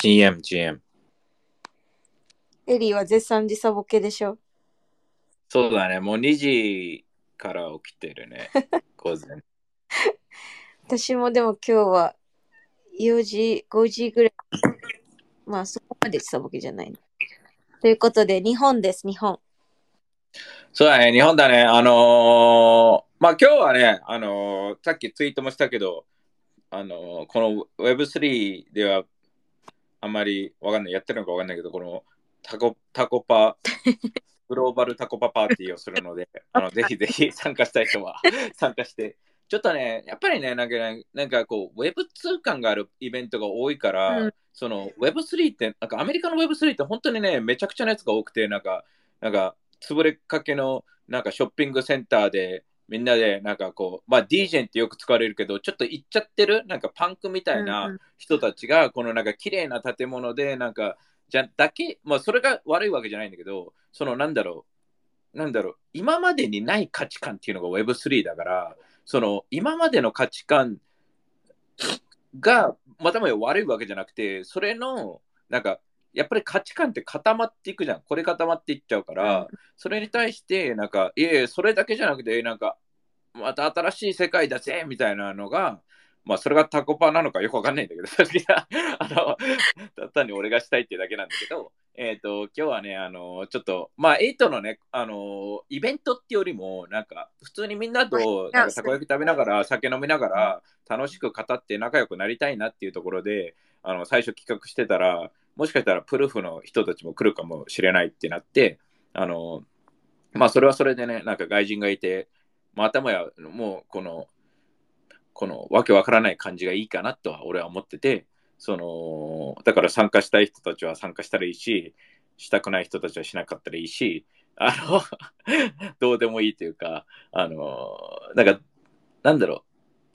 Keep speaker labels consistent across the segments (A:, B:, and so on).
A: GM、GM。
B: エリーは絶賛時差ボケでしょ？
A: そうだね、もう2時から起きてるね、午前。
B: 私もでも今日は4時、5時ぐらい。まあそこまで時差ボケじゃない、ということで、日本です、日本。
A: そうだね、日本だね。あのー、まあ今日はね、あのー、さっきツイートもしたけど、あのー、この Web3 ではあんまりわかんない、やってるのかわかんないけど、このタコタコパ、グローバルタコパパーティーをするので、あの ぜひぜひ参加したい人は参加して、ちょっとね、やっぱりね、なんかね、なんかこう、Web2 感があるイベントが多いから、うん、その Web3 って、なんかアメリカの Web3 って本当にね、めちゃくちゃなやつが多くて、なんか、なんか、潰れかけのなんかショッピングセンターでみんなでなんかこう、まあ DJ ってよく使われるけど、ちょっと行っちゃってる、なんかパンクみたいな人たちが、このなんか綺麗な建物で、なんか、じゃだけ、まあそれが悪いわけじゃないんだけど、そのなんだろう、なんだろう、今までにない価値観っていうのが Web3 だから、その今までの価値観がまたま悪いわけじゃなくて、それのなんかやっぱり価値観って固まっていくじゃん。これ固まっていっちゃうから、うん、それに対して、なんか、いえ、それだけじゃなくて、なんか、また新しい世界だぜみたいなのが、まあ、それがタコパなのかよくわかんないんだけど、あの、単に俺がしたいっていうだけなんだけど、えっ、ー、と、今日はね、あの、ちょっと、まあ、8のね、あの、イベントってよりも、なんか、普通にみんなと、なんか、たこ焼き食べながら、酒飲みながら、楽しく語って仲良くなりたいなっていうところで、あの、最初企画してたら、もしかしたらプルフの人たちも来るかもしれないってなって、あの、まあそれはそれでね、なんか外人がいて、まあ頭や、もうこの、このわけわからない感じがいいかなとは俺は思ってて、その、だから参加したい人たちは参加したらいいし、したくない人たちはしなかったらいいし、あの どうでもいいというか、あの、なんか、なんだろう、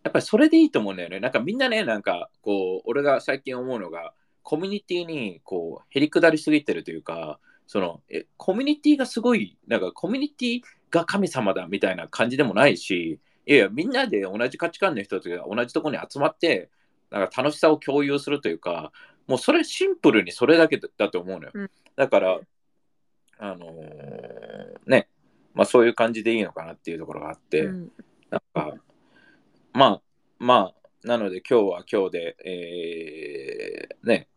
A: やっぱりそれでいいと思うんだよね。なんかみんなね、なんか、こう、俺が最近思うのが、コミュニティにこう、へりくだりすぎてるというか、その、え、コミュニティがすごい、なんかコミュニティが神様だみたいな感じでもないし、いやいや、みんなで同じ価値観の人たちが同じところに集まって、なんか楽しさを共有するというか、もうそれシンプルにそれだけだと思うのよ。うん、だから、あのー、ね、まあそういう感じでいいのかなっていうところがあって、うん、なんか、まあ、まあ、なので今日は今日で、えー、ね、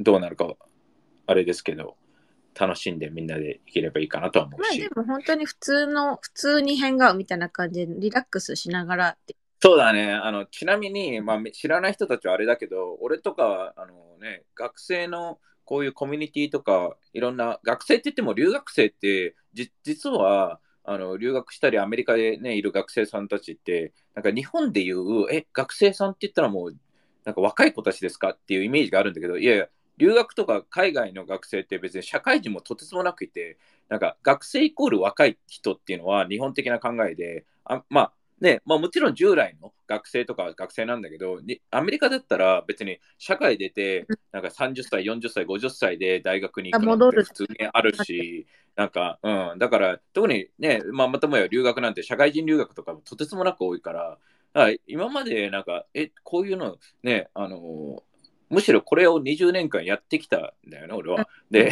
A: どうなるかあれですけど、楽しんでみんなでいければいいかなとは思うし。
B: まあでも本当に普通の、普通に変顔みたいな感じでリラックスしながらって。
A: そうだね。あの、ちなみに、まあ、知らない人たちはあれだけど、俺とかは、あのね、学生のこういうコミュニティとか、いろんな、学生って言っても留学生って、じ実は、あの留学したりアメリカで、ね、いる学生さんたちってなんか日本でいうえ学生さんって言ったらもうなんか若い子たちですかっていうイメージがあるんだけどいやいや留学とか海外の学生って別に社会人もとてつもなくいて、なんか学生イコール若い人っていうのは日本的な考えで、あまあね、まあもちろん従来の学生とか学生なんだけど、アメリカだったら別に社会出て、なんか30歳、40歳、50歳で大学に行くのって普通にあるし、なんか、うん、だから特にね、まあまたもや留学なんて社会人留学とかもとてつもなく多いから、から今までなんか、え、こういうのね、あのむしろこれを20年間やってきたんだよね、俺は。で、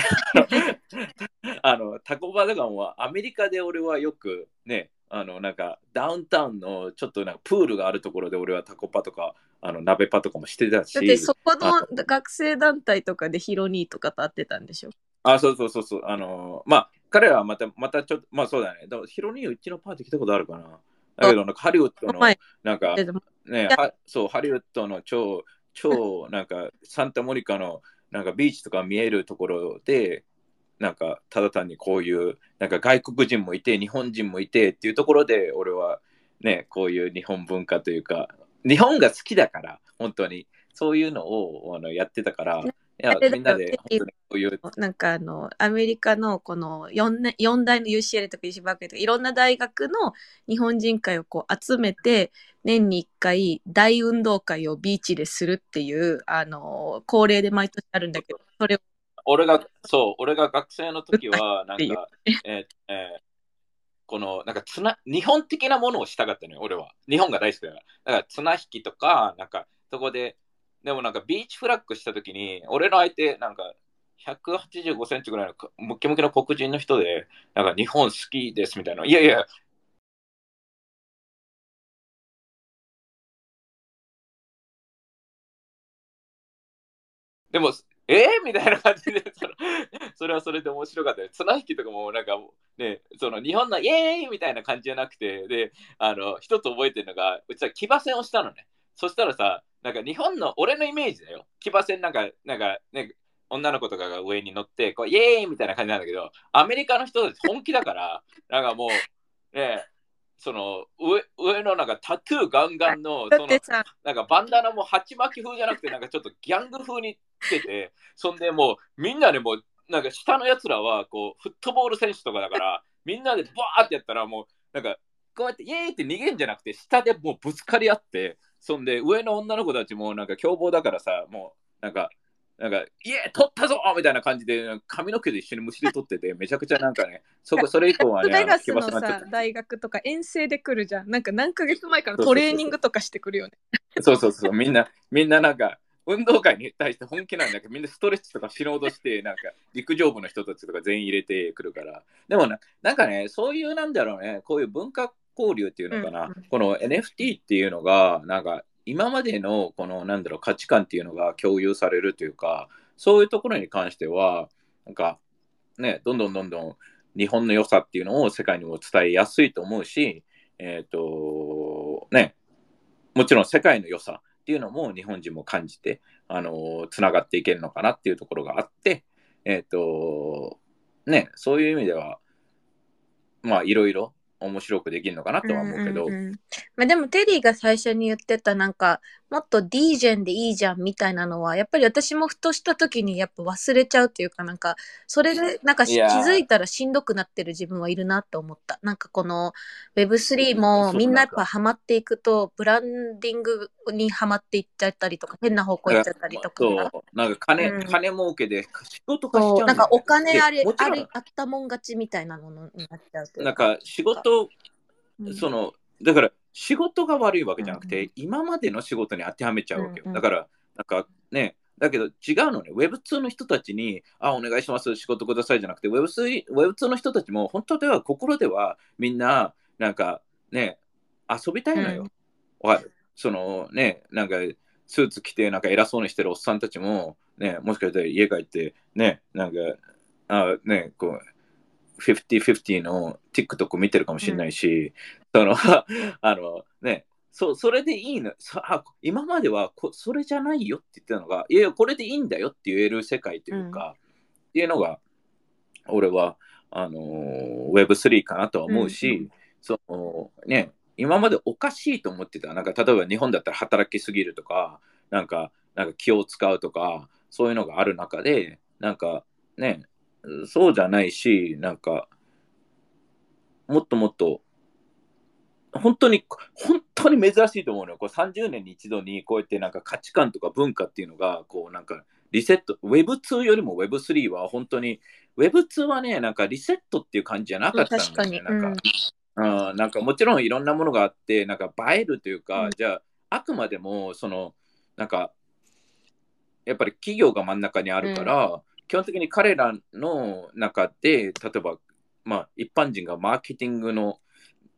A: あの、タコバダガンはアメリカで俺はよくね、あの、なんかダウンタウンのちょっとなんかプールがあるところで俺はタコパとか、あの、鍋パとかもしてたし。
B: だってそこの学生団体とかでヒロニーとかと会ってたんでしょ？
A: あ、そうそうそうそう。あの、まあ、彼はまた、またちょっと、まあそうだね。ヒロニーうちのパーティー来たことあるかな。だけど、なんかハリウッドの、なんか、ね、そう、ハリウッドの超、超なんかサンタモニカのなんかビーチとか見えるところでなんかただ単にこういうなんか外国人もいて日本人もいてっていうところで俺はねこういう日本文化というか日本が好きだから本当にそういうのをあのやってたからや、みんなで。
B: なんかあの、アメリカのこの 4, 4大の UCL とか UC バークとかいろんな大学の日本人会をこう集めて、年に1回大運動会をビーチでするっていう、あの、恒例で毎年あるんだけど、それを。
A: 俺が、そう、俺が学生の時は、なんか、えー、えー、この、なんかつな、日本的なものをしたかったのよ、俺は。日本が大好きだから。だから綱引きとか、なんか、そこで、でもなんかビーチフラッグしたときに、俺の相手、なんか185センチぐらいのムキムキの黒人の人で、なんか日本好きですみたいな。いやいや、でも、えー、みたいな感じでその、それはそれで面白かったよ。綱引きとかも、なんか、ね、その日本のイエーイみたいな感じじゃなくて、で、あの、一つ覚えてるのが、うちは騎馬戦をしたのね。そしたらさ、なんか日本の、俺のイメージだよ。騎馬戦なんか、なんかね、女の子とかが上に乗って、こうイエーイみたいな感じなんだけど、アメリカの人たち本気だから、なんかもう、ね、その上上のなんかタトゥーガンガンのそのなんかバンダナも鉢巻き風じゃなくてなんかちょっとギャング風につけてそんでもうみんなでもうなんか下のやつらはこうフットボール選手とかだからみんなでバーってやったらもうなんかこうやってイエーイって逃げるんじゃなくて下でもうぶつかり合ってそんで上の女の子たちもなんか凶暴だからさもうなんかなんか、イエー取ったぞみたいな感じで、髪の毛で一緒にむしり取ってて、めちゃくちゃなんかね、そこそれ以降はね、
B: ベガスのさ、大学とか遠征で来るじゃん。なんか何ヶ月前からトレーニングとかしてくるよね。
A: そうそうそう、みんな、みんななんか、運動会に対して本気なんだけど、みんなストレッチとか死のうとして、なんか陸上部の人たちとか全員入れてくるから。でもな、なんかね、そういうなんだろうね、こういう文化交流っていうのかな、うん。うん、この NFT っていうのが、なんか今までのこのなんだろう価値観っていうのが共有されるというか、そういうところに関しては、なんか、ね、どんどんどんどん日本の良さっていうのを世界にも伝えやすいと思うし、えっ、ー、と、ね、もちろん世界の良さっていうのも日本人も感じて、あの、つながっていけるのかなっていうところがあって、えっ、ー、と、ね、そういう意味では、まあ、いろいろ面白くできるのかなとは思うけど、うんうんうん、
B: まあ、でもテリーが最初に言ってたなんかもっと D ジェンでいいじゃんみたいなのはやっぱり私もふとした時にやっぱ忘れちゃうっていうかなんかそれでなんか気づいたらしんどくなってる自分はいるなと思った。なんかこの Web3 もみんなやっぱハマっていくとブランディングにハマっていっちゃったりとか変な方向行っちゃったりとか。
A: なんか金、うん、金儲けで仕事
B: 化しちゃう、ね、なんかお金あれあれあったもん勝ちみたいなものになっちゃう
A: なんか仕事、うん、そのだから仕事が悪いわけじゃなくて、うん、今までの仕事に当てはめちゃうわけよ。うんうん、だから、なんかね、だけど違うのね、Web2 の人たちに、あ、お願いします、仕事くださいじゃなくて、Web2, Web2 の人たちも本当では心ではみんな、なんかね、遊びたいのよ。うん、そのね、なんかスーツ着てなんか偉そうにしてるおっさんたちも、ね、もしかしたら家帰って、ね、なんか、あね、こう、50-50の TikTok 見てるかもしれないし、うん、その あのねそそれでいいのあ今まではこそれじゃないよって言ってたのがいやこれでいいんだよって言える世界というか、うん、っていうのが俺はあの Web3 かなとは思うし、うん、そのね今までおかしいと思ってたなんか例えば日本だったら働きすぎるとかなんかなんか気を使うとかそういうのがある中でなんかねそうじゃないし、なんか、もっともっと、本当に、本当に珍しいと思うのよ。こう30年に一度にこうやってなんか価値観とか文化っていうのが、こうなんかリセット、Web2 よりも Web3 は本当に、Web2 はね、なんかリセットっていう感じじゃなかったんですね。なんか、うん、なんかもちろんいろんなものがあって、なんか映えるというか、うん、じゃあ、あくまでも、その、なんか、やっぱり企業が真ん中にあるから、基本的に彼らの中で、例えば、まあ、一般人がマーケティングの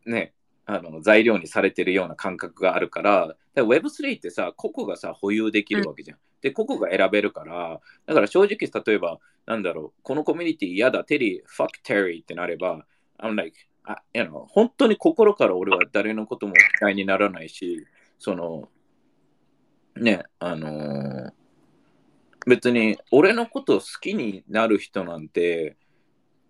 A: ね、あの材料にされてるような感覚があるから、Web3 ってさ、個々がさ、保有できるわけじゃん。で、個々が選べるから、だから正直、例えば、なんだろう、このコミュニティ嫌だ、テリー、fuck Terry ってなれば、I'm like, あ you know, 本当に心から俺は誰のことも嫌いにならないし、その、ね、あのー別に俺のことを好きになる人なんて、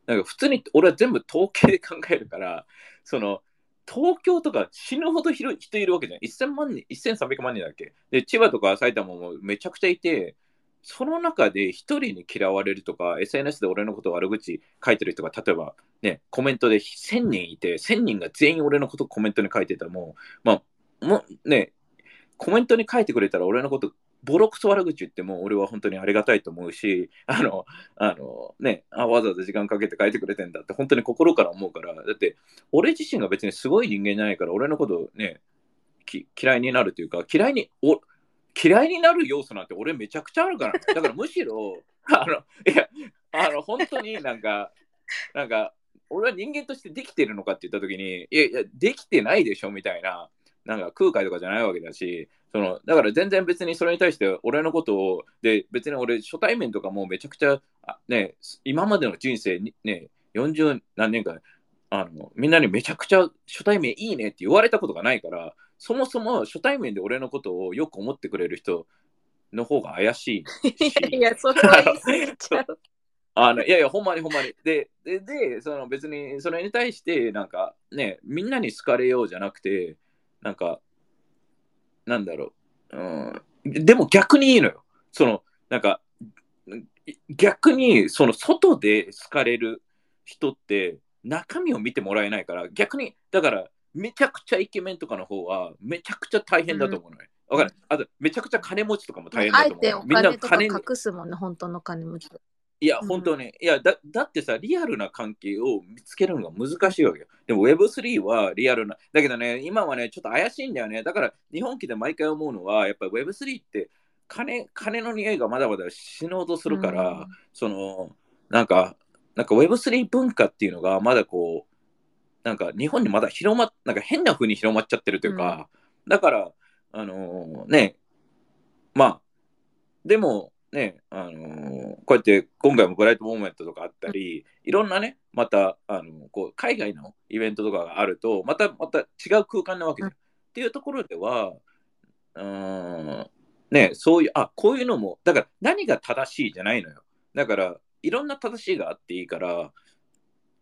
A: なんか普通に俺は全部統計で考えるから、その東京とか死ぬほど広い人いるわけじゃん。1000万人、1300万人だっけ？で、千葉とか埼玉もめちゃくちゃいて、その中で一人に嫌われるとか、SNS で俺のこと悪口書いてる人が、例えばね、コメントで1000人いて、1000人が全員俺のことコメントに書いてたらもう、まあ、もね、コメントに書いてくれたら俺のことボロクソ悪口言っても俺は本当にありがたいと思うし、あの、あのね、あわざわざ時間かけて書いてくれてんだって本当に心から思うから、だって俺自身が別にすごい人間じゃないから俺のことね、嫌いになるというか、嫌いに、お嫌いになる要素なんて俺めちゃくちゃあるから。だからむしろ、あの、いや、あの、本当になんか、なんか、俺は人間としてできてるのかって言った時に、いやいや、できてないでしょみたいな、なんか空海とかじゃないわけだし、そのだから全然別にそれに対して俺のことを、で、別に俺初対面とかもめちゃくちゃ、ね、今までの人生にね、40何年間、あのみんなにめちゃくちゃ初対面いいねって言われたことがないから、そもそも初対面で俺のことをよく思ってくれる人の方が怪し
B: い。いや、それは言い過 う。
A: あのいやいや、ほんまにほんまに。で、で、でその別にそれに対して、なんかね、みんなに好かれようじゃなくて、なんか、なんだろう。うん、でも逆にいいのよ。その、なんか、逆に、その外で好かれる人って、中身を見てもらえないから、逆に、だから、めちゃくちゃイケメンとかの方は、めちゃくちゃ大変だと思うのよ。わ、うん、かる？あと、めちゃくちゃ金持ちとかも大変だと思う。あえてお
B: 金とか隠すもんね、本当の金持ち。
A: いや、本当ね、いやだ、だってさ、リアルな関係を見つけるのが難しいわけよ。でも Web3 はリアルな、だけどね、今はね、ちょっと怪しいんだよね。だから、日本機で毎回思うのは、やっぱり Web3 って金、金の匂いがまだまだ死のうとするから、うん、その、なんか、なんか Web3 文化っていうのがまだこう、なんか日本にまだ広まっ、なんか変な風に広まっちゃってるというか、うん、だから、あのー、ね、まあ、でも、ね、あのー、こうやって今回もブライトモーメントとかあったり、いろんなね、また、あのこう海外のイベントとかがあると、また、また違う空間なわけじゃん。っていうところでは、うん、ね、そういう、あ、こういうのも、だから何が正しいじゃないのよ。だから、いろんな正しいがあっていいから、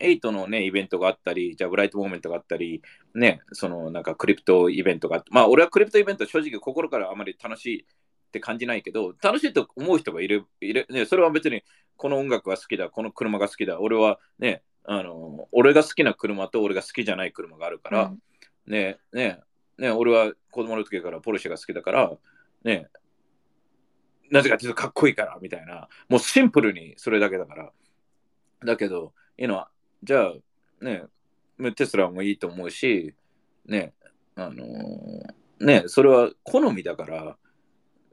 A: 8のね、イベントがあったり、じゃあブライトモーメントがあったり、ね、そのなんかクリプトイベントがあって、まあ俺はクリプトイベント正直心からあまり楽しいって感じないけど、楽しいと思う人がいる、いる。ね、それは別にこの音楽が好きだ、この車が好きだ、俺はね、あの、俺が好きな車と俺が好きじゃない車があるから、うん、ね、ね、ね、俺は子供の時からポルシェが好きだから、ね、なぜかっていうとかっこいいからみたいな、もうシンプルにそれだけだから。だけど、いいのは、じゃあ、ね、テスラもいいと思うし、ね、あのー、ね、それは好みだから、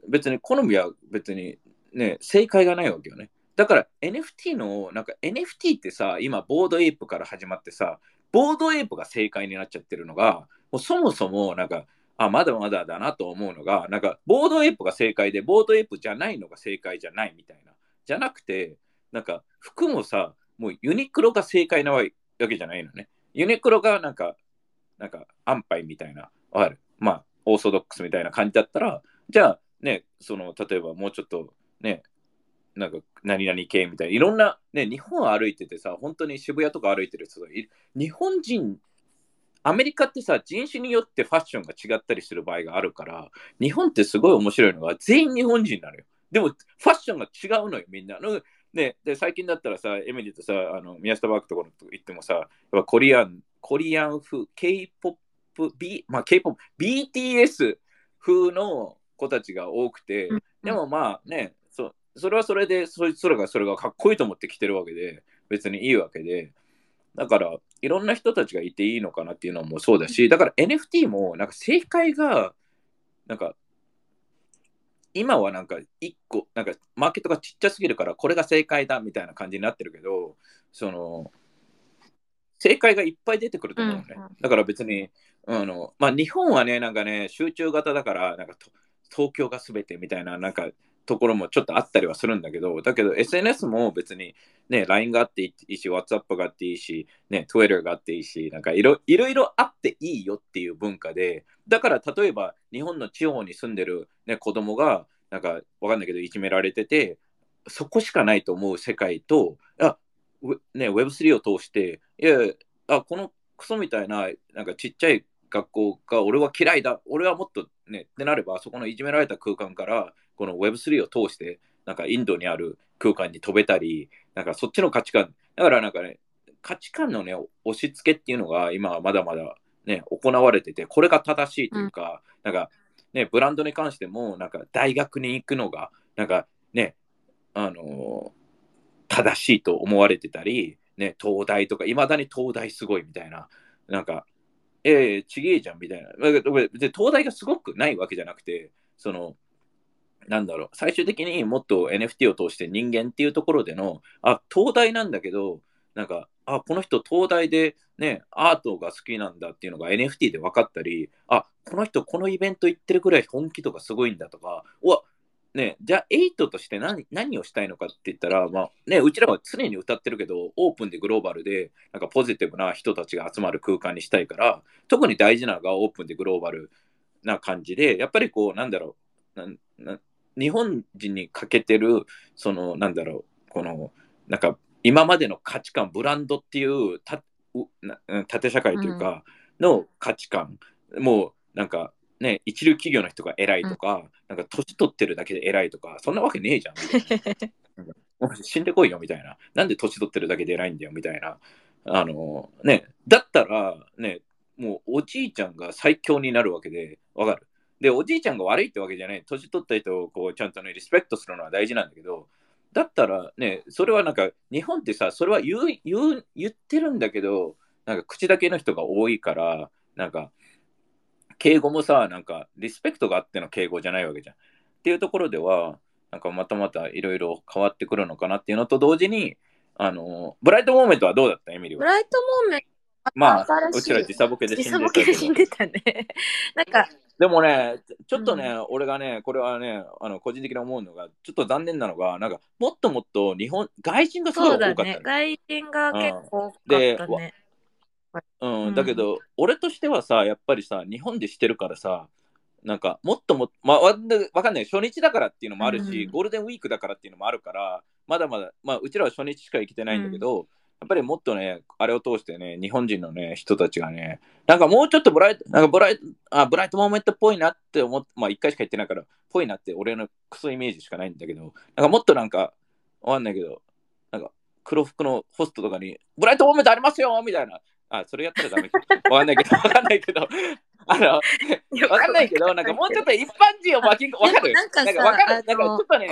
A: 別に好みは別にね、正解がないわけよね。だから NFT の、なんか NFT ってさ、今 Bored Ape から始まってさ、 Bored Ape が正解になっちゃってるのが、もうそもそもなんか、あ、まだまだだなと思うのが、なんか Bored Ape が正解で、 Bored Ape じゃないのが正解じゃないみたいな。じゃなくて、なんか服もさ、もうユニクロが正解なわけじゃないのね。ユニクロがなんか、なんか安牌みたいな、わかるまあ、オーソドックスみたいな感じだったら、じゃあね、その、例えばもうちょっとね、なんか何々系みたいな、いろんな、ね、日本歩いててさ、本当に渋谷とか歩いてる人がいる。日本人、アメリカってさ、人種によってファッションが違ったりする場合があるから、日本ってすごい面白いのが、全員日本人なのよ。でも、ファッションが違うのよ、みんな。ね、で、最近だったらさ、エミリーとさ、あの宮下バークところ行ってもさ、やっぱコリアン、コリアン風、K-POP、B、まあ K-POP、BTS 風の子たちが多くて、でもまあね、そそれはそれで、そいつらがそれがかっこいいと思って来てるわけで、別にいいわけで、だから、いろんな人たちがいていいのかなっていうのもそうだし、だから NFT も、なんか正解が、なんか、今はなんか1個、なんかマーケットがちっちゃすぎるから、これが正解だみたいな感じになってるけど、その、正解がいっぱい出てくると思うね。だから別に、あのまあ、日本はね、なんかね、集中型だから、なんか東京が全てみたいな、なんかところもちょっとあったりはするんだけど、だけど SNS も別にね、LINE があっていいし、WhatsApp があっていいし、ね、Twitter があっていいし、なんかいろいろあっていいよっていう文化で、だから例えば日本の地方に住んでる、ね、子供が、なんかわかんないけど、いじめられてて、そこしかないと思う世界と、あね、Web3 を通して、いや、あこのクソみたいな、なんかちっちゃい学校が俺は嫌いだ、俺はもっとね、ってなれば、そこのいじめられた空間から、この Web3 を通して、なんかインドにある空間に飛べたり、なんかそっちの価値観、だからなんかね、価値観のね、押し付けっていうのが今はまだまだね、行われてて、これが正しいというか、うん、なんかね、ブランドに関しても、なんか大学に行くのが、なんかね、あのー、正しいと思われてたり、ね、東大とか、いまだに東大すごいみたいな、なんか、ええー、ちげえじゃんみたいな。別に東大がすごくないわけじゃなくて、その、なんだろう、最終的にもっと NFT を通して人間っていうところでの、あ、東大なんだけど、なんか、あ、この人東大でね、アートが好きなんだっていうのが NFT で分かったり、あ、この人このイベント行ってるくらい本気とかすごいんだとか、うわ、ね、じゃあ8として何何をしたいのかって言ったら、まあね、うちらは常に歌ってるけど、オープンでグローバルで、なんかポジティブな人たちが集まる空間にしたいから、特に大事なのがオープンでグローバルな感じで、やっぱりこう、なんだろう、な日本人に欠けてる、その、なんだろう、この、なんか、今までの価値観、ブランドっていうた縦社会というか、の価値観、うん、もう、なんか、ね、一流企業の人が偉いとか、うん、なんか年取ってるだけで偉いとか、そんなわけねえじゃん。死んでこいよみたいな。なんで年取ってるだけで偉いんだよみたいな。あのね、だったら、ね、もうおじいちゃんが最強になるわけで、わかる？で、おじいちゃんが悪いってわけじゃない。年取った人をこうちゃんとね、リスペクトするのは大事なんだけど、だったらね、それはなんか、日本ってさ、それは言う言う言ってるんだけど、なんか口だけの人が多いから、なんか、敬語もさ、なんか、リスペクトがあっての敬語じゃないわけじゃん。っていうところでは、なんかまたまたいろいろ変わってくるのかなっていうのと同時に、あの、 Bright Moments はどうだったエミリーは？
B: ブライトモーメント
A: まあ、うちら時差ボケで
B: 死んでた。時差ボケで死んでたね。なんか、
A: でもね、ちょっとね、うん、俺がね、これはね、あの個人的に思うのが、ちょっと残念なのが、なんか、もっともっと日本、外人がすごい多かった、ね、
B: 外人が結構多かったね。
A: うん、うん、だけど、俺としてはさ、やっぱりさ、日本でしてるからさ、なんか、もっとも、まあ、わかんない。初日だからっていうのもあるし、うん、ゴールデンウィークだからっていうのもあるから、まだまだ、まあ、うちらは初日しか行けてないんだけど、やっぱりもっとね、あれを通してね、日本人のね、人たちがね、なんかもうちょっとブライト、なんかブライト、あ、ブライトモーメントっぽいなって思って、まあ一回しか言ってないから、ぽいなって俺のクソイメージしかないんだけど、なんかもっとなんか、わかんないけど、なんか黒服のホストとかに、 Bright Moments ありますよみたいな。あ、それやったらダメか。わかんないけど、わかんないけど、あの、わかんないけど、なんかもうちょっと一般人を巻き、わかる？
B: なんかさ、なんかちょっとね、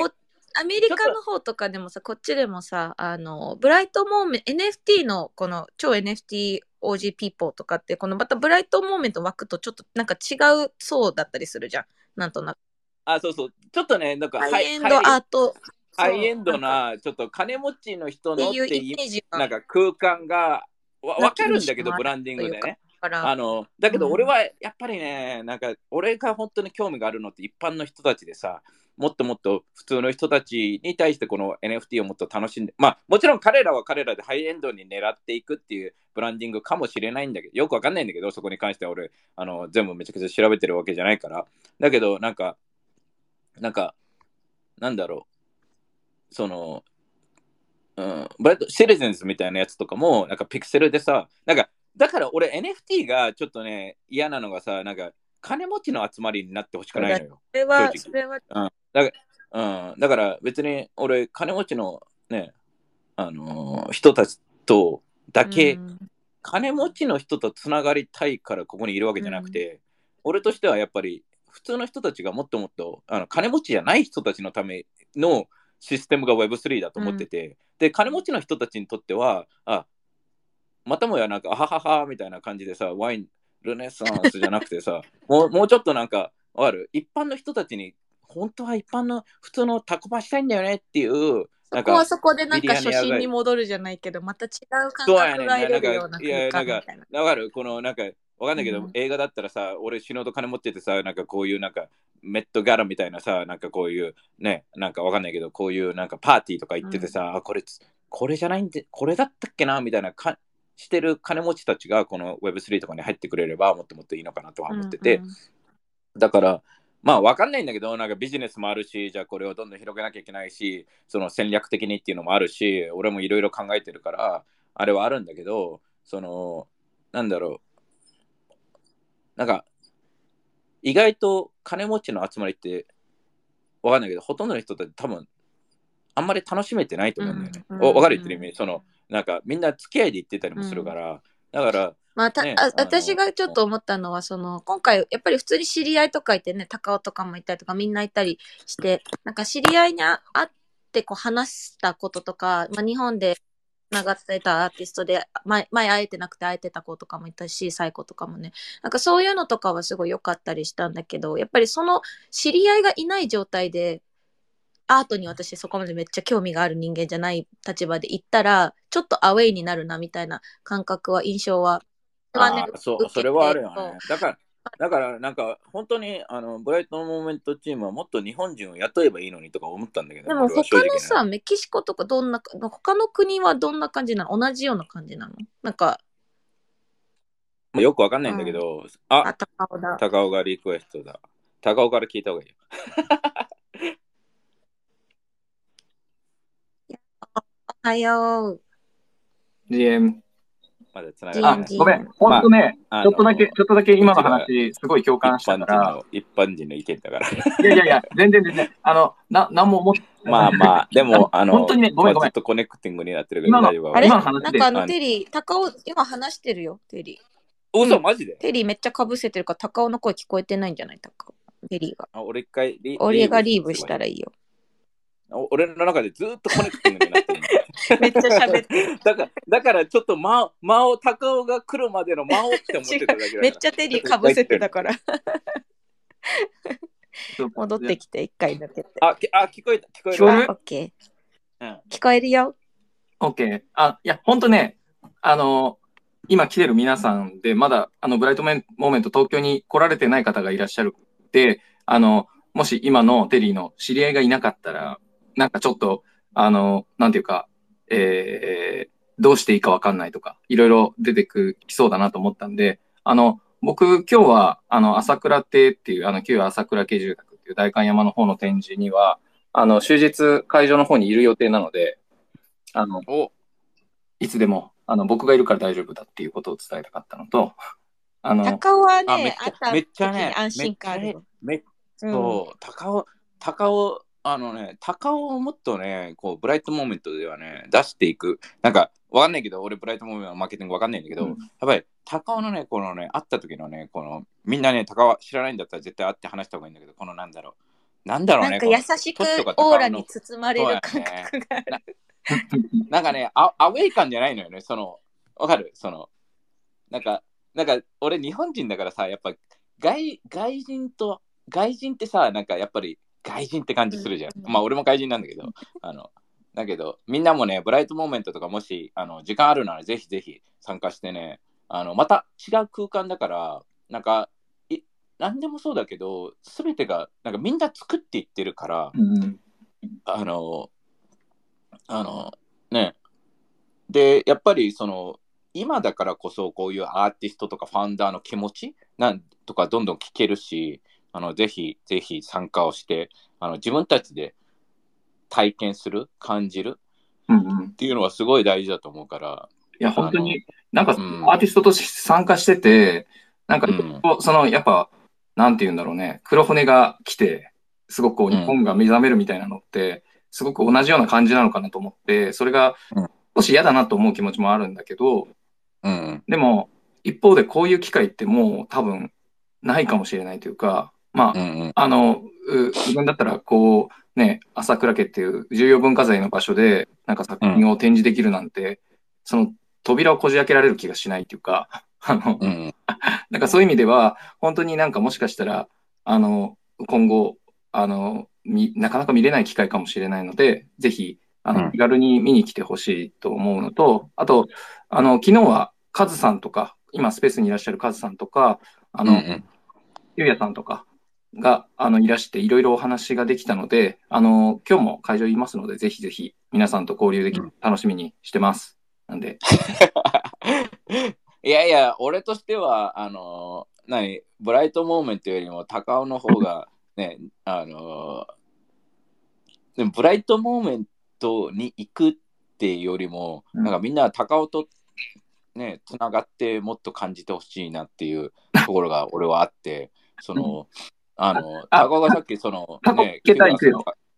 B: アメリカの方とかでもさ、こっちでもさ、あの、 Bright Moments、NFT のこの超 NFT OG ピーポーとかって、このまた Bright Moments 枠とちょっとなんか違う層だったりするじゃん。なんとなく。
A: あ、そうそう。ちょっとね、なんか
B: ハイエンドアート。
A: ハイエンドな、ちょっと金持ちの人のっていうなんか空間がわ分かるんだけど、ブランディングでね。あのだけど俺はやっぱりね、なんか俺が本当に興味があるのって一般の人たちでさ、もっともっと普通の人たちに対してこの NFT をもっと楽しんで、まあもちろん彼らは彼らでハイエンドに狙っていくっていうブランディングかもしれないんだけど、よくわかんないんだけど、そこに関しては俺、あの全部めちゃくちゃ調べてるわけじゃないから。だけど、なんか、なんか、なんだろう、その、うん、ブラッドシリゼンズみたいなやつとかも、なんかピクセルでさ、なんか、だから俺 NFT がちょっとね、嫌なのがさ、なんか、金持ちの集まりになってほしくないのよ。
B: それは、それは、うん、
A: だから、うん、だから別に俺、金持ちのね、あのー、人たちとだけ、うん、金持ちの人とつながりたいからここにいるわけじゃなくて、うん、俺としてはやっぱり普通の人たちがもっともっとあの金持ちじゃない人たちのためのシステムが Web3 だと思ってて、うん、で金持ちの人たちにとってはあまたもやなんかあはははみたいな感じでさワインルネサンスじゃなくてさ、もうもうちょっとなんか、ある一般の人たちに、本当は一般の普通のタコパしたいんだよねっていう、
B: そこはそこでなんか初心に戻るじゃないけど、また違う感覚が得れるような空間みたいな。
A: わかる。このなんか、わかんないけど、うん、映画だったらさ、俺死ぬほど金持っててさ、なんかこういうなんかメットガラみたいなさ、なんかこういうね、なんかわかんないけど、こういうなんかパーティーとか行っててさ、うん、あ、これ、これじゃないんで、これだったっけなみたいなかしてる金持ちたちがこの Web3 とかに入ってくれればもっともっといいのかなとは思ってて、うん。うん、だからまあ分かんないんだけどなんかビジネスもあるしじゃあこれをどんどん広げなきゃいけないしその戦略的にっていうのもあるし俺もいろいろ考えてるからあれはあるんだけどそのなんだろうなんか意外と金持ちの集まりって分かんないけどほとんどの人って多分あんまり楽しめてないと思うんだよね。うんうんうん、分かる言ってる意味そのなんかみんな付き合いで行ってたりもするから、うん、だから、
B: まあ、たあ私がちょっと思ったのはその今回やっぱり普通に知り合いとかいてね高尾とかもいたりとかみんないたりしてなんか知り合いに会ってこう話したこととか、まあ、日本でながってたアーティストで、前、前会えてなくて会えてた子とかもいたし、サイコとかもね。なんかそういうのとかはすごい良かったりしたんだけど、やっぱりその知り合いがいない状態で、アートに私そこまでめっちゃ興味がある人間じゃない立場で行ったら、ちょっとアウェイになるなみたいな感覚は、印象は。
A: ああそう、それはあるよね。だから、だからなんか本当にあのブライトモーメントチームはもっと日本人を雇えばいいのにとか思ったんだけど、
B: でも他のさ、メキシコとかどんな、他の国はどんな感じなの同じような感じなのなんか。
A: よくわかんないんだけど、うん、あ、
B: あ高尾だ。
A: 高尾がリクエストだ。高尾から聞いた方がいいよ。
B: おはよう。
C: GM。
A: まだつな
C: があ、ごめん。ほんとね、まあ、ちょっとだけ、ちょっとだけ今の話、すごい共感したから。
A: 一般人の意見だから。い
C: やいやいや、全然全然。あの、な、なんも思って。
A: まあまあ、でも、あの、
C: 本当にね、ごめんごめん。
A: ちょっとコネクティングになってる
B: けど、大丈夫あれ今の話で。なんかあの、テリー、高尾、今話してるよ、テリ
A: ー。嘘、マジで？
B: テリーめっちゃかぶせてるから、高尾の声聞こえてないんじゃない？高尾。テリーが。
A: あ、俺一回
B: リ、俺がリーブしたらいいよ。
A: 俺の中でずっと connecting。
B: めっちゃ喋ってる。
A: だから、だからちょっと間間を、高尾が来るまでの間をって思ってただけ
B: めっちゃテリーかぶせてたから。戻ってきて、一回抜けて。
A: あ、きあ聞こえた、聞こえ
C: る？
B: オッケー。聞こえるよ。
C: オッケー。あ、いや、ほんとね、あの、今来てる皆さんで、まだ、あの、 Bright Moments 東京に来られてない方がいらっしゃるで、あの、もし今のテリーの知り合いがいなかったら、なんかちょっと、あの、なんていうか、えー、どうしていいかわかんないとか、いろいろ出てきそうだなと思ったんで、あの、僕、今日は、あの、朝倉邸っていう、あの、旧朝倉家住宅っていう代官山の方の展示には、あの、終日会場の方にいる予定なので、あの、いつでも、あの、僕がいるから大丈夫だっていうことを伝えたかったのと、
B: あの、高尾はね、
A: あっためっちゃね、
B: 安心感ある
A: めっそう、高尾、高尾あのね、高尾をもっとね、こう、 Bright Moments ではね、出していく。なんか、わかんないけど、俺、 Bright Moments のマーケティングわかんないんだけど、うん、やっぱり、高尾のね、このね、会った時のね、この、みんなね、高尾知らないんだったら絶対会って話した方がいいんだけど、このなんだろう。なんだろうね。
B: なんか優しくオーラに包まれる感覚がある。
A: なんかねア、アウェイ感じゃないのよね、その、わかる？その、なんか、なんか、俺、日本人だからさ、やっぱ、外、外人と、外人ってさ、なんかやっぱり、外人って感じするじゃん。まあ俺も外人なんだけど、あの、だけど、みんなもね、ブライトモーメントとかもし、あの、時間あるならぜひぜひ参加してね、あの、また違う空間だから、なんか、い何でもそうだけど、すべてが、なんかみんな作っていってるから、
C: うん、
A: あの、あの、ね、で、やっぱりその、今だからこそこういうアーティストとかファウンダーの気持ちなんとかどんどん聞けるし、あのぜひぜひ参加をしてあの自分たちで体験する感じるっていうのはすごい大事だと思うから。
C: いや、本当に、なんか、アーティストとして参加してて、なんか、うん、その、やっぱ、なんて言うんだろうね、黒船が来て、すごくこう、日本が目覚めるみたいなのって、すごく同じような感じなのかなと思って、それが、少し嫌だなと思う気持ちもあるんだけど、
A: うん、
C: でも、一方でこういう機会ってもう多分ないかもしれないというか、まあ、うんうん、あの、自分だったら、こう、ね、朝倉家っていう重要文化財の場所で、なんか作品を展示できるなんて、うん、その扉をこじ開けられる気がしないっていうか、あの、うん、なんかそういう意味では、本当になんかもしかしたら、あの、今後、あの、み、なかなか見れない機会かもしれないので、ぜひ、あの、気軽に見に来てほしいと思うのと、あと、あの、昨日はカズさんとか、今スペースにいらっしゃるカズさんとか、あの、ゆうやさんとか、が、あの、いらして、いろいろお話ができたので、あの、今日も会場いますので、ぜひぜひ、皆さんと交流できる、楽しみにしてます。なんで。
A: いやいや、俺としては、あの、何、ブライトモーメントよりも高尾の方が、ね、あの、でもブライトモーメントに行くっていうよりも、うん、なんかみんな高尾とね、つながってもっと感じてほしいなっていうところが俺はあって、その、あの、高がさっきその、
C: ね、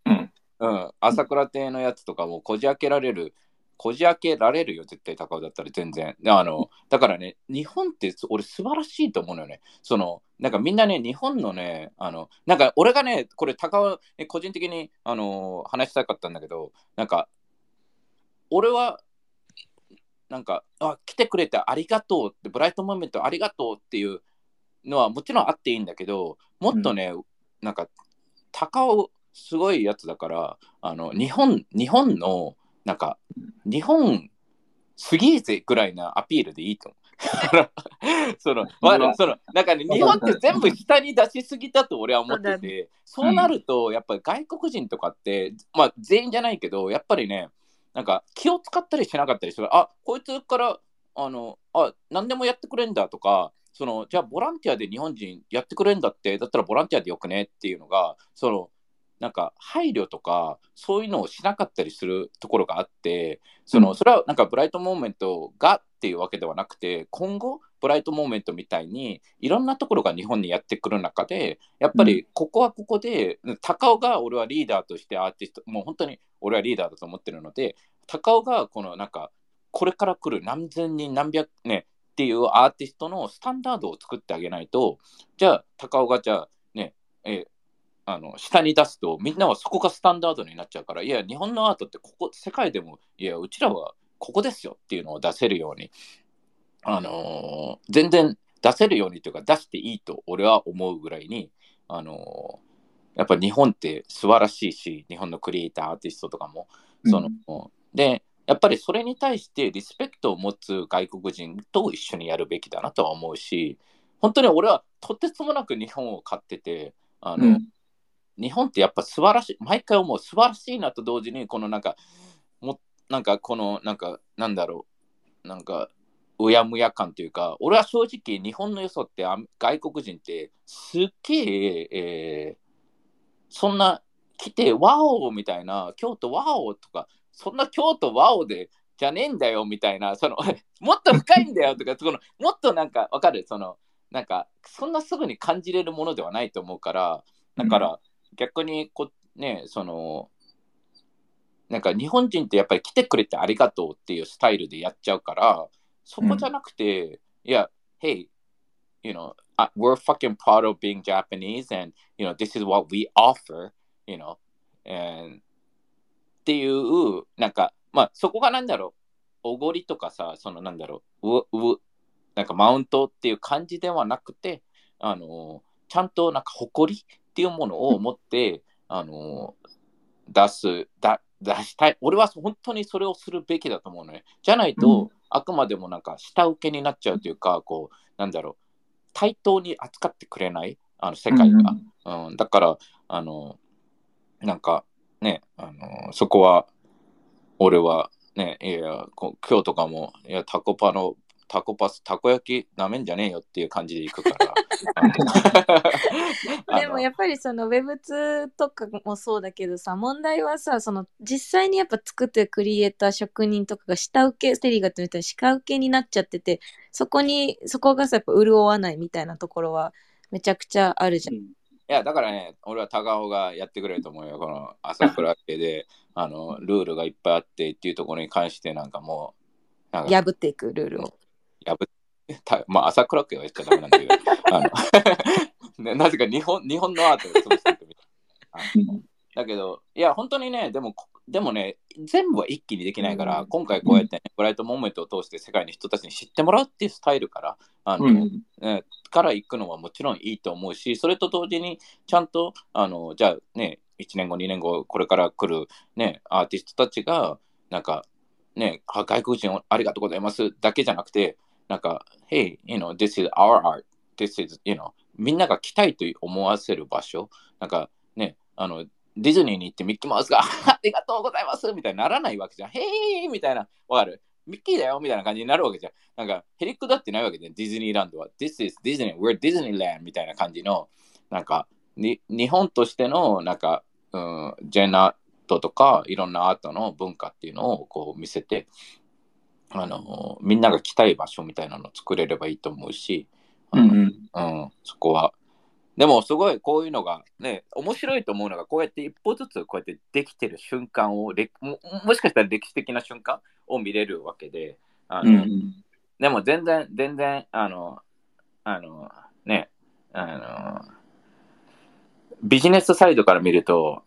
C: う
A: ん。うん、朝倉亭のやつとかもこじ開けられる、こじ開けられるよ、絶対高尾だったら全然。あの、だからね、日本って俺素晴らしいと思うのよね。その、なんかみんなね、日本のね、あの、なんか俺がね、これ高尾、ね、個人的に、あの、話したかったんだけど、なんか、俺は、なんか、あ、来てくれてありがとうって、ブライトモーメントありがとうっていうのはもちろんあっていいんだけど、もっとね、うん、なんか、高尾、すごいやつだから、あの、日本、日本の、なんか、日本すげえぜぐらいなアピールでいいと思う。その、まあ、その、なんかね、日本って全部下に出しすぎたと俺は思ってて、そうなると、やっぱり外国人とかって、まあ全員じゃないけど、やっぱりね、なんか気を使ったりしなかったりする。あ、こいつから、あの、あ、何でもやってくれんだとか、その、じゃあボランティアで日本人やってくれんだって、だったらボランティアでよくねっていうのが、その、なんか配慮とかそういうのをしなかったりするところがあってそのそれはなんか Bright Moments がっていうわけではなくて今後 Bright Moments みたいにいろんなところが日本にやってくる中でやっぱりここはここで、うん、高尾が俺はリーダーとしてアーティストもう本当に俺はリーダーだと思ってるので高尾がこのなんかこれから来る何千人何百ねっていうアーティストのスタンダードを作ってあげないとじゃあ高尾がじゃあねえあの下に出すとみんなはそこがスタンダードになっちゃうからいや日本のアートってここ世界でもいやうちらはここですよっていうのを出せるようにあのー、全然出せるようにというか出していいと俺は思うぐらいにあのー、やっぱ日本って素晴らしいし日本のクリエイターアーティストとかもその、うん、でやっぱりそれに対してリスペクトを持つ外国人と一緒にやるべきだなとは思うし本当に俺はとてつもなく日本を買っててあの、うん。日本ってやっぱ素晴らしい、毎回思う、素晴らしいなと同時に、このなんか、もなんかこの、なんか、なんだろう、なんか、うやむや感というか、俺は正直、日本の良さって外国人ってすっげええー、そんな来て、ワオみたいな、京都ワオとか、そんな京都ワオでじゃねえんだよみたいな、その もっと深いんだよとか、そのもっとなんかわかる、そのなんかそんなすぐに感じれるものではないと思うから、だから、逆にこ、ね、その、なんか日本人ってやっぱり来てくれてありがとうっていうスタイルでやっちゃうから、そこじゃなくて、いや、Hey, you know, we're fucking proud of being Japanese and, you know, this is what we offer, you know, and っていう、なんか、まあそこがなんだろう、おごりとかさ、そのなんだろう、う、う、なんかマウントっていう感じではなくて、あの、ちゃんとなんか誇りっていうものを持って、あの出すだ出したい。俺は本当にそれをするべきだと思うのねじゃないと、うん、あくまでもなんか下請けになっちゃうというかこうなんだろう対等に扱ってくれないあの世界が、うん、うん、だからあのなんかねあのそこは俺はねいや今日とかもいやタコパのタコパス、たこ焼きなめんじゃねえよっていう感じでいくから。
B: でもやっぱりその Web2 とかもそうだけどさ、問題はさ、その実際にやっぱ作ってるクリエイター、職人とかが下請け、ステリーガって言ったら下請けになっちゃってて、そこに、そこがさ、やっぱ潤わないみたいなところはめちゃくちゃあるじゃん。
A: いや、だからね、俺は高尾がやってくれると思うよ。この朝倉家で、あの、ルールがいっぱいあってっていうところに関してなんかも
B: う、破っていくルールを。
A: 破ったまあ、朝倉家は言っちゃダメなんだけど、あの なぜか日本日本のアートを潰していくみたいな。だけど、いや、本当にね、でも、でもね、全部は一気にできないから、今回こうやって、ね、ブライトモーメントを通して世界の人たちに知ってもらうっていうスタイルから、あの、うん、ね、から行くのはもちろんいいと思うし、それと同時に、ちゃんと、あの、じゃあね、1年後、2年後、これから来るね、アーティストたちが、なんか、ね、外国人ありがとうございますだけじゃなくて、なんか、Hey, you know, this is our art. This is, you know, みんなが来たいと思わせる場所。なんかね、あの、ディズニーに行ってミッキーマウスが ありがとうございますみたいにならないわけじゃん。へーみたいな、わかる？ミッキーだよみたいな感じになるわけじゃん。なんか、ヘリックだってないわけで、ディズニーランドは。This is Disney, we're Disneyland みたいな感じの、なんか、に日本としての、なんか、うん、ジェナートとか、いろんなアートの文化っていうのをこう見せて、あのみんなが来たい場所みたいなのを作れればいいと思うし、うん、うん、そこは。でもすごいこういうのがね、面白いと思うのが、こうやって一歩ずつこうやってできてる瞬間を、ももしかしたら歴史的な瞬間を見れるわけで、あの、うん、でも全然、全然、あの、あの、ね、あの、ビジネスサイドから見ると、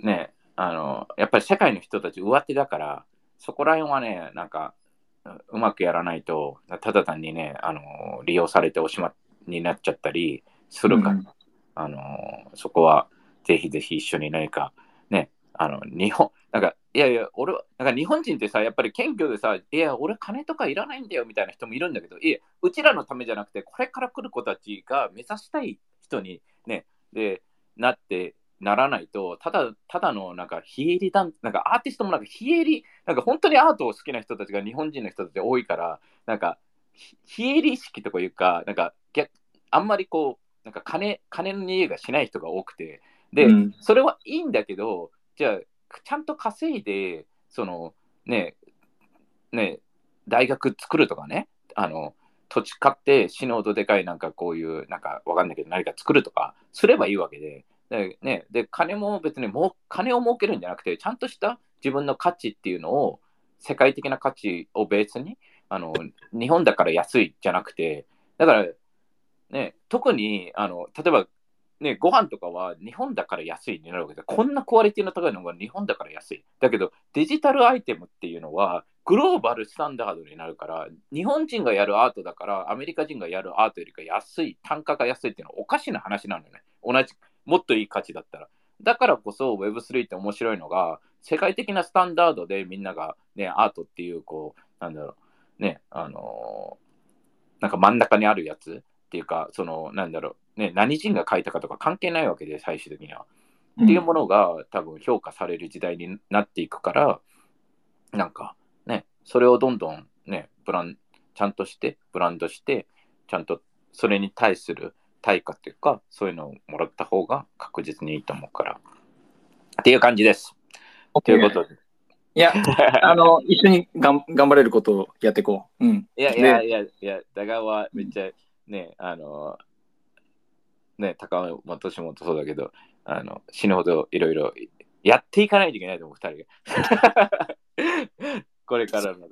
A: ね、あの、やっぱり世界の人たち上手だから、そこら辺はね、なんか、うまくやらないと、ただ単にね、あの、利用されておしまいになっちゃったりするか。ら、うん、あの、そこはぜひぜひ一緒に何か、ね、あの、日本、なんか、いやいや、俺は、なんか日本人ってさ、やっぱり謙虚でさ、いや、俺金とかいらないんだよみたいな人もいるんだけど、いや、うちらのためじゃなくて、これから来る子たちが目指したい人にね、で、なってならないと、ただ、ただのなんか非営利団、なんかアーティストもなんか非営利、なんか本当にアートを好きな人たちが日本人の人たち多いから、なんか非営利意識とかいうか、なんかあんまりこう、なんか金、金の匂いがしない人が多くて、で、うん、それはいいんだけど、じゃあ、ちゃんと稼いで、その、ね、ね、大学作るとかね、あの、土地買って死ぬほどでかいなんかこういう、なんかわかんないけど何か作るとかすればいいわけで、で、ね、で、金も別にもう、金を儲けるんじゃなくて、ちゃんとした自分の価値っていうのを、世界的な価値をベースに、あの、日本だから安いじゃなくて、だから、ね、特に、あの、例えば、ね、ご飯とかは日本だから安いになるわけで、こんなクオリティの高いのが日本だから安い。だけど、デジタルアイテムっていうのは、グローバルスタンダードになるから、日本人がやるアートだから、アメリカ人がやるアートよりか安い、単価が安いっていうのはおかしな話なのよね。同じもっといい価値だったら。だからこそ Web3 って面白いのが、世界的なスタンダードでみんながね、アートっていう、こう、なんだろう、ね、あのー、なんか真ん中にあるやつっていうか、その、なんだろう、ね、何人が書いたかとか関係ないわけで、最終的には。っていうものが多分評価される時代になっていくから、なんかね、それをどんどんね、ブラン、ちゃんとして、ブランドして、ちゃんとそれに対する対価っていうか、そういうのをもらった方が確実にいいと思うから。っていう感じです。ということで。
C: いや、あの、一緒にがん頑張れることをやっていこう。うん。
A: いやいやいやいや、だがはめっちゃね、あの、ね、高松氏もそうだけど、あの死ぬほどいろいろやっていかないといけないと思う、二人が。これからの。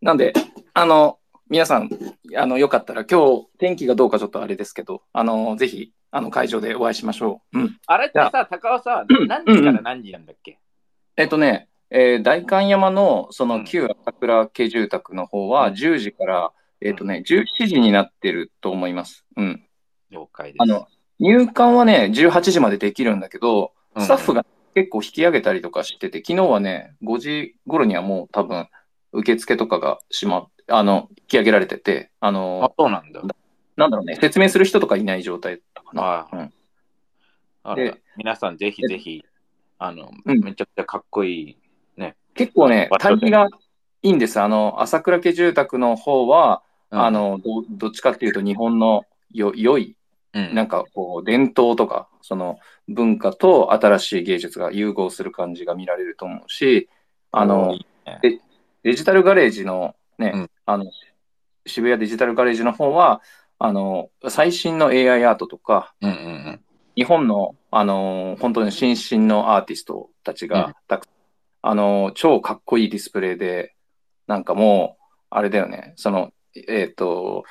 C: なんで、あの、皆さん、あの、よかったら、今日、天気がどうかちょっとあれですけど、あの、ぜひ、あの、会場でお会いしましょう。うん。
A: あれってさ、高尾さ、何時から何時なんだっけ、
C: えっとね、えー、代官山の、その、旧朝倉家住宅の方は、10時から、えっ、とね、17時になってると思います。うん。
A: 了解です。
C: あの、入館はね、18時までできるんだけど、スタッフが結構引き上げたりとかしてて、昨日はね、5時頃にはもう多分、受付とかがしまっあの、引き上げられてて、あの、
A: あ、そうなんだ。
C: なんだろうね、説明する人とかいない状態だったかな。
A: うん、あで皆さんぜひぜひ、あの、うん、めちゃくちゃかっこいい、ね。
C: 結構ね、対比がいいんです。あの、朝倉家住宅の方は、うん、あのど、どっちかっていうと日本のよ良い、うん、なんかこう、伝統とか、その文化と新しい芸術が融合する感じが見られると思うし、あの、デデジタルガレージのね、うん、あの、渋谷デジタルガレージの方は、あの、最新の AI アートとか、うんうんうん、日本の、あの、本当に新進のアーティストたちが、うん、あの、超かっこいいディスプレイで、なんかもう、あれだよね、その、えっ、ー、と、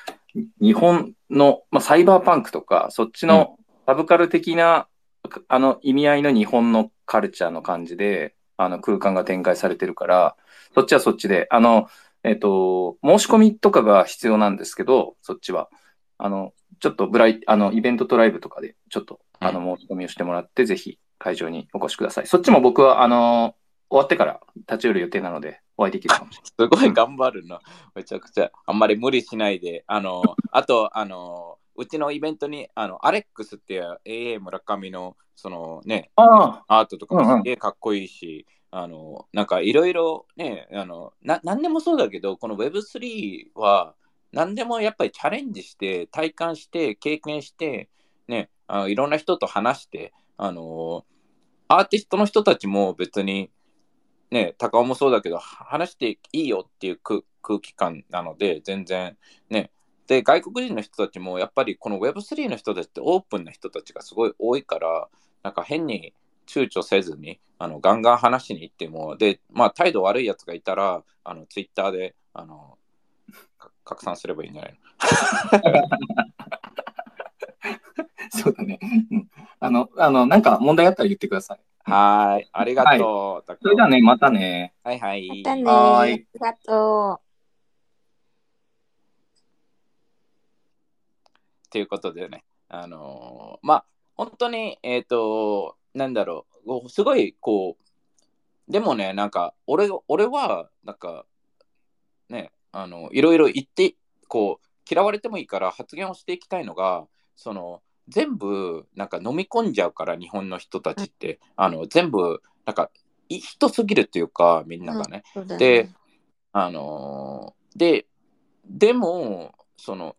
C: 日本の、まあ、サイバーパンクとか、そっちのサブカル的な、うん、あの意味合いの日本のカルチャーの感じで、あの空間が展開されてるから、そっちはそっちで、あの、えっ、と、申し込みとかが必要なんですけど、そっちは。あの、ちょっとブライ、あの、イベントとライブとかで、ちょっと、あの、申し込みをしてもらって、ぜひ会場にお越しください。そっちも僕は、あの、終わってから立ち寄る予定なので、お会いできるかもしれない。
A: すごい頑張るな。めちゃくちゃ。あんまり無理しないで。あの、あと、あの、うちのイベントに、あの、アレックスっていう AA 村上の、そのね、アートとかもすげえかっこいいし、あの、なんかいろいろね、あの、な、なんでもそうだけど、この Web3 は、何でもやっぱりチャレンジして、体感して、経験して、ね、あいろんな人と話して、あの、アーティストの人たちも別に、ね、高尾もそうだけど、話していいよっていう空気感なので、全然、ね、で、外国人の人たちも、やっぱりこの Web3 の人たちってオープンな人たちがすごい多いから、なんか変に躊躇せずに、あの、ガンガン話しに行っても、で、まあ、態度悪いやつがいたら、あの、ツイッターで、あの、拡散すればいいんじゃないの？
C: そうだね。あの、あの、なんか問題あったら言ってください。
A: はい。ありがと
C: う。はい、それじゃあね、またね。
A: はいはい。
B: またね。はい。ありがとう。
A: ということでね、あのー、まあ、本当に、えっ、ー、と、なんだろう、すごい、こう、でもね、なんか、俺、俺は、なんか、ね、あの、いろいろ言って、こう、嫌われてもいいから発言をしていきたいのが、その、全部、なんか飲み込んじゃうから、日本の人たちって、あの、全部、なんか、人すぎるっていうか、みんながね。ね。で、あので、でも、その、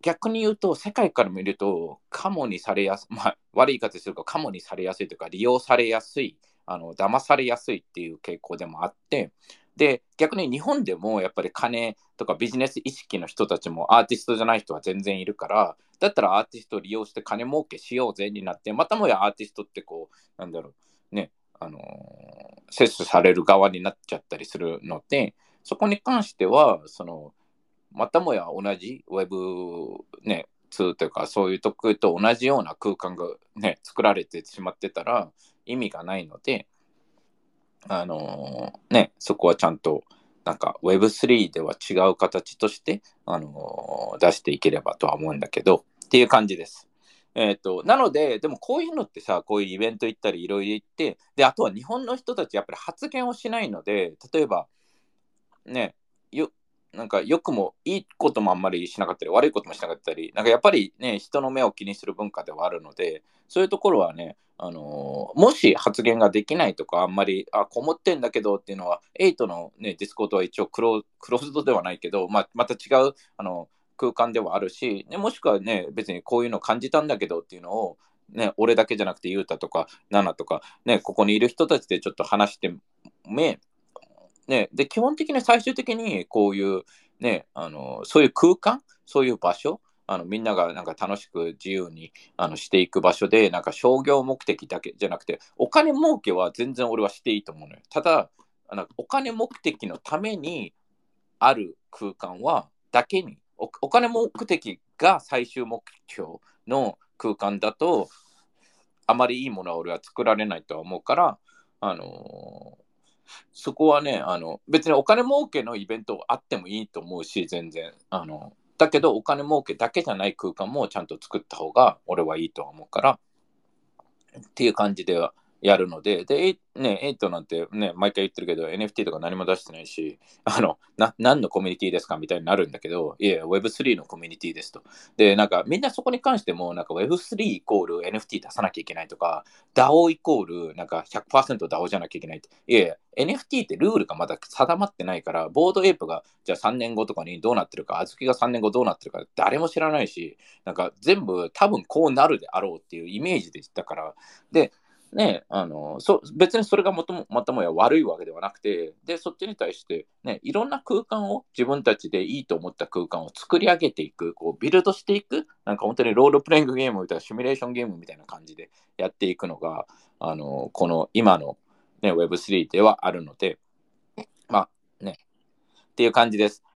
A: 逆に言うと、世界から見ると、カモにされやすい、まあ、悪い言い方すると、カモにされやすいというか、利用されやすい、あの騙されやすいっていう傾向でもあって、で、逆に日本でもやっぱり金とかビジネス意識の人たちもアーティストじゃない人は全然いるから、だったらアーティストを利用して金儲けしようぜになって、またもやアーティストってこう、なんだろう、ね、あのー、摂取される側になっちゃったりするので、そこに関しては、その、またもや同じウェブ、ね、2というかそういうとと同じような空間が、ね、作られてしまってたら意味がないので、あのー、ね、そこはちゃんとなんか Web3 では違う形として、あのー、出していければとは思うんだけどっていう感じです。えーと、なので、でもこういうのってさ、こういうイベント行ったりいろいろ行って、で、あとは日本の人たちやっぱり発言をしないので、例えば、ね、よなんか良くもいいこともあんまりしなかったり、悪いこともしなかったり、なんかやっぱりね、人の目を気にする文化ではあるので、そういうところはね、あの、もし発言ができないとか、あんまり、あ、こもってんだけどっていうのは、8の、ね、 Discord は一応クローズドではないけど、まあ、また違う、あの、空間ではあるし、ね、もしくはね、別にこういうの感じたんだけどっていうのを、ね、俺だけじゃなくて、ゆうたとか、ナナとか、ね、ここにいる人たちでちょっと話してめ、ね、で、基本的に最終的にこういう、ね、あの、そういう空間、そういう場所、あのみんながなんか楽しく自由にあのしていく場所で、なんか商業目的だけじゃなくて、お金儲けは全然俺はしていいと思うのよ。ただ、あのお金目的のためにある空間は、だけにお、お金目的が最終目標の空間だと、あまりいいものは俺は作られないとは思うから、あのーそこはね、あの、別にお金儲けのイベントあってもいいと思うし、全然。あの、だけどお金儲けだけじゃない空間もちゃんと作った方が俺はいいとは思うから、っていう感じではやるので、で、ね、8なんてね、毎回言ってるけど、NFT とか何も出してないし、あの、な、何のコミュニティですかみたいになるんだけど、いや、Web3 のコミュニティですと。で、なんか、みんなそこに関しても、なんか Web3 イコール NFT 出さなきゃいけないとか、DAO イコール、なんか 100%DAO じゃなきゃいけないって。いやいや、NFT ってルールがまだ定まってないから、ボードエイプがじゃあ3年後とかにどうなってるか、あずきが3年後どうなってるか、誰も知らないし、なんか全部多分こうなるであろうっていうイメージでしたから、で、ね、あのそ別にそれがもともまたもや悪いわけではなくてでそっちに対して、ね、いろんな空間を自分たちでいいと思った空間を作り上げていくこうビルドしていくなんか本当にロールプレイングゲームみたいなシミュレーションゲームみたいな感じでやっていくのがあのこの今の、ね、Web3 ではあるのでまあねっていう感じです。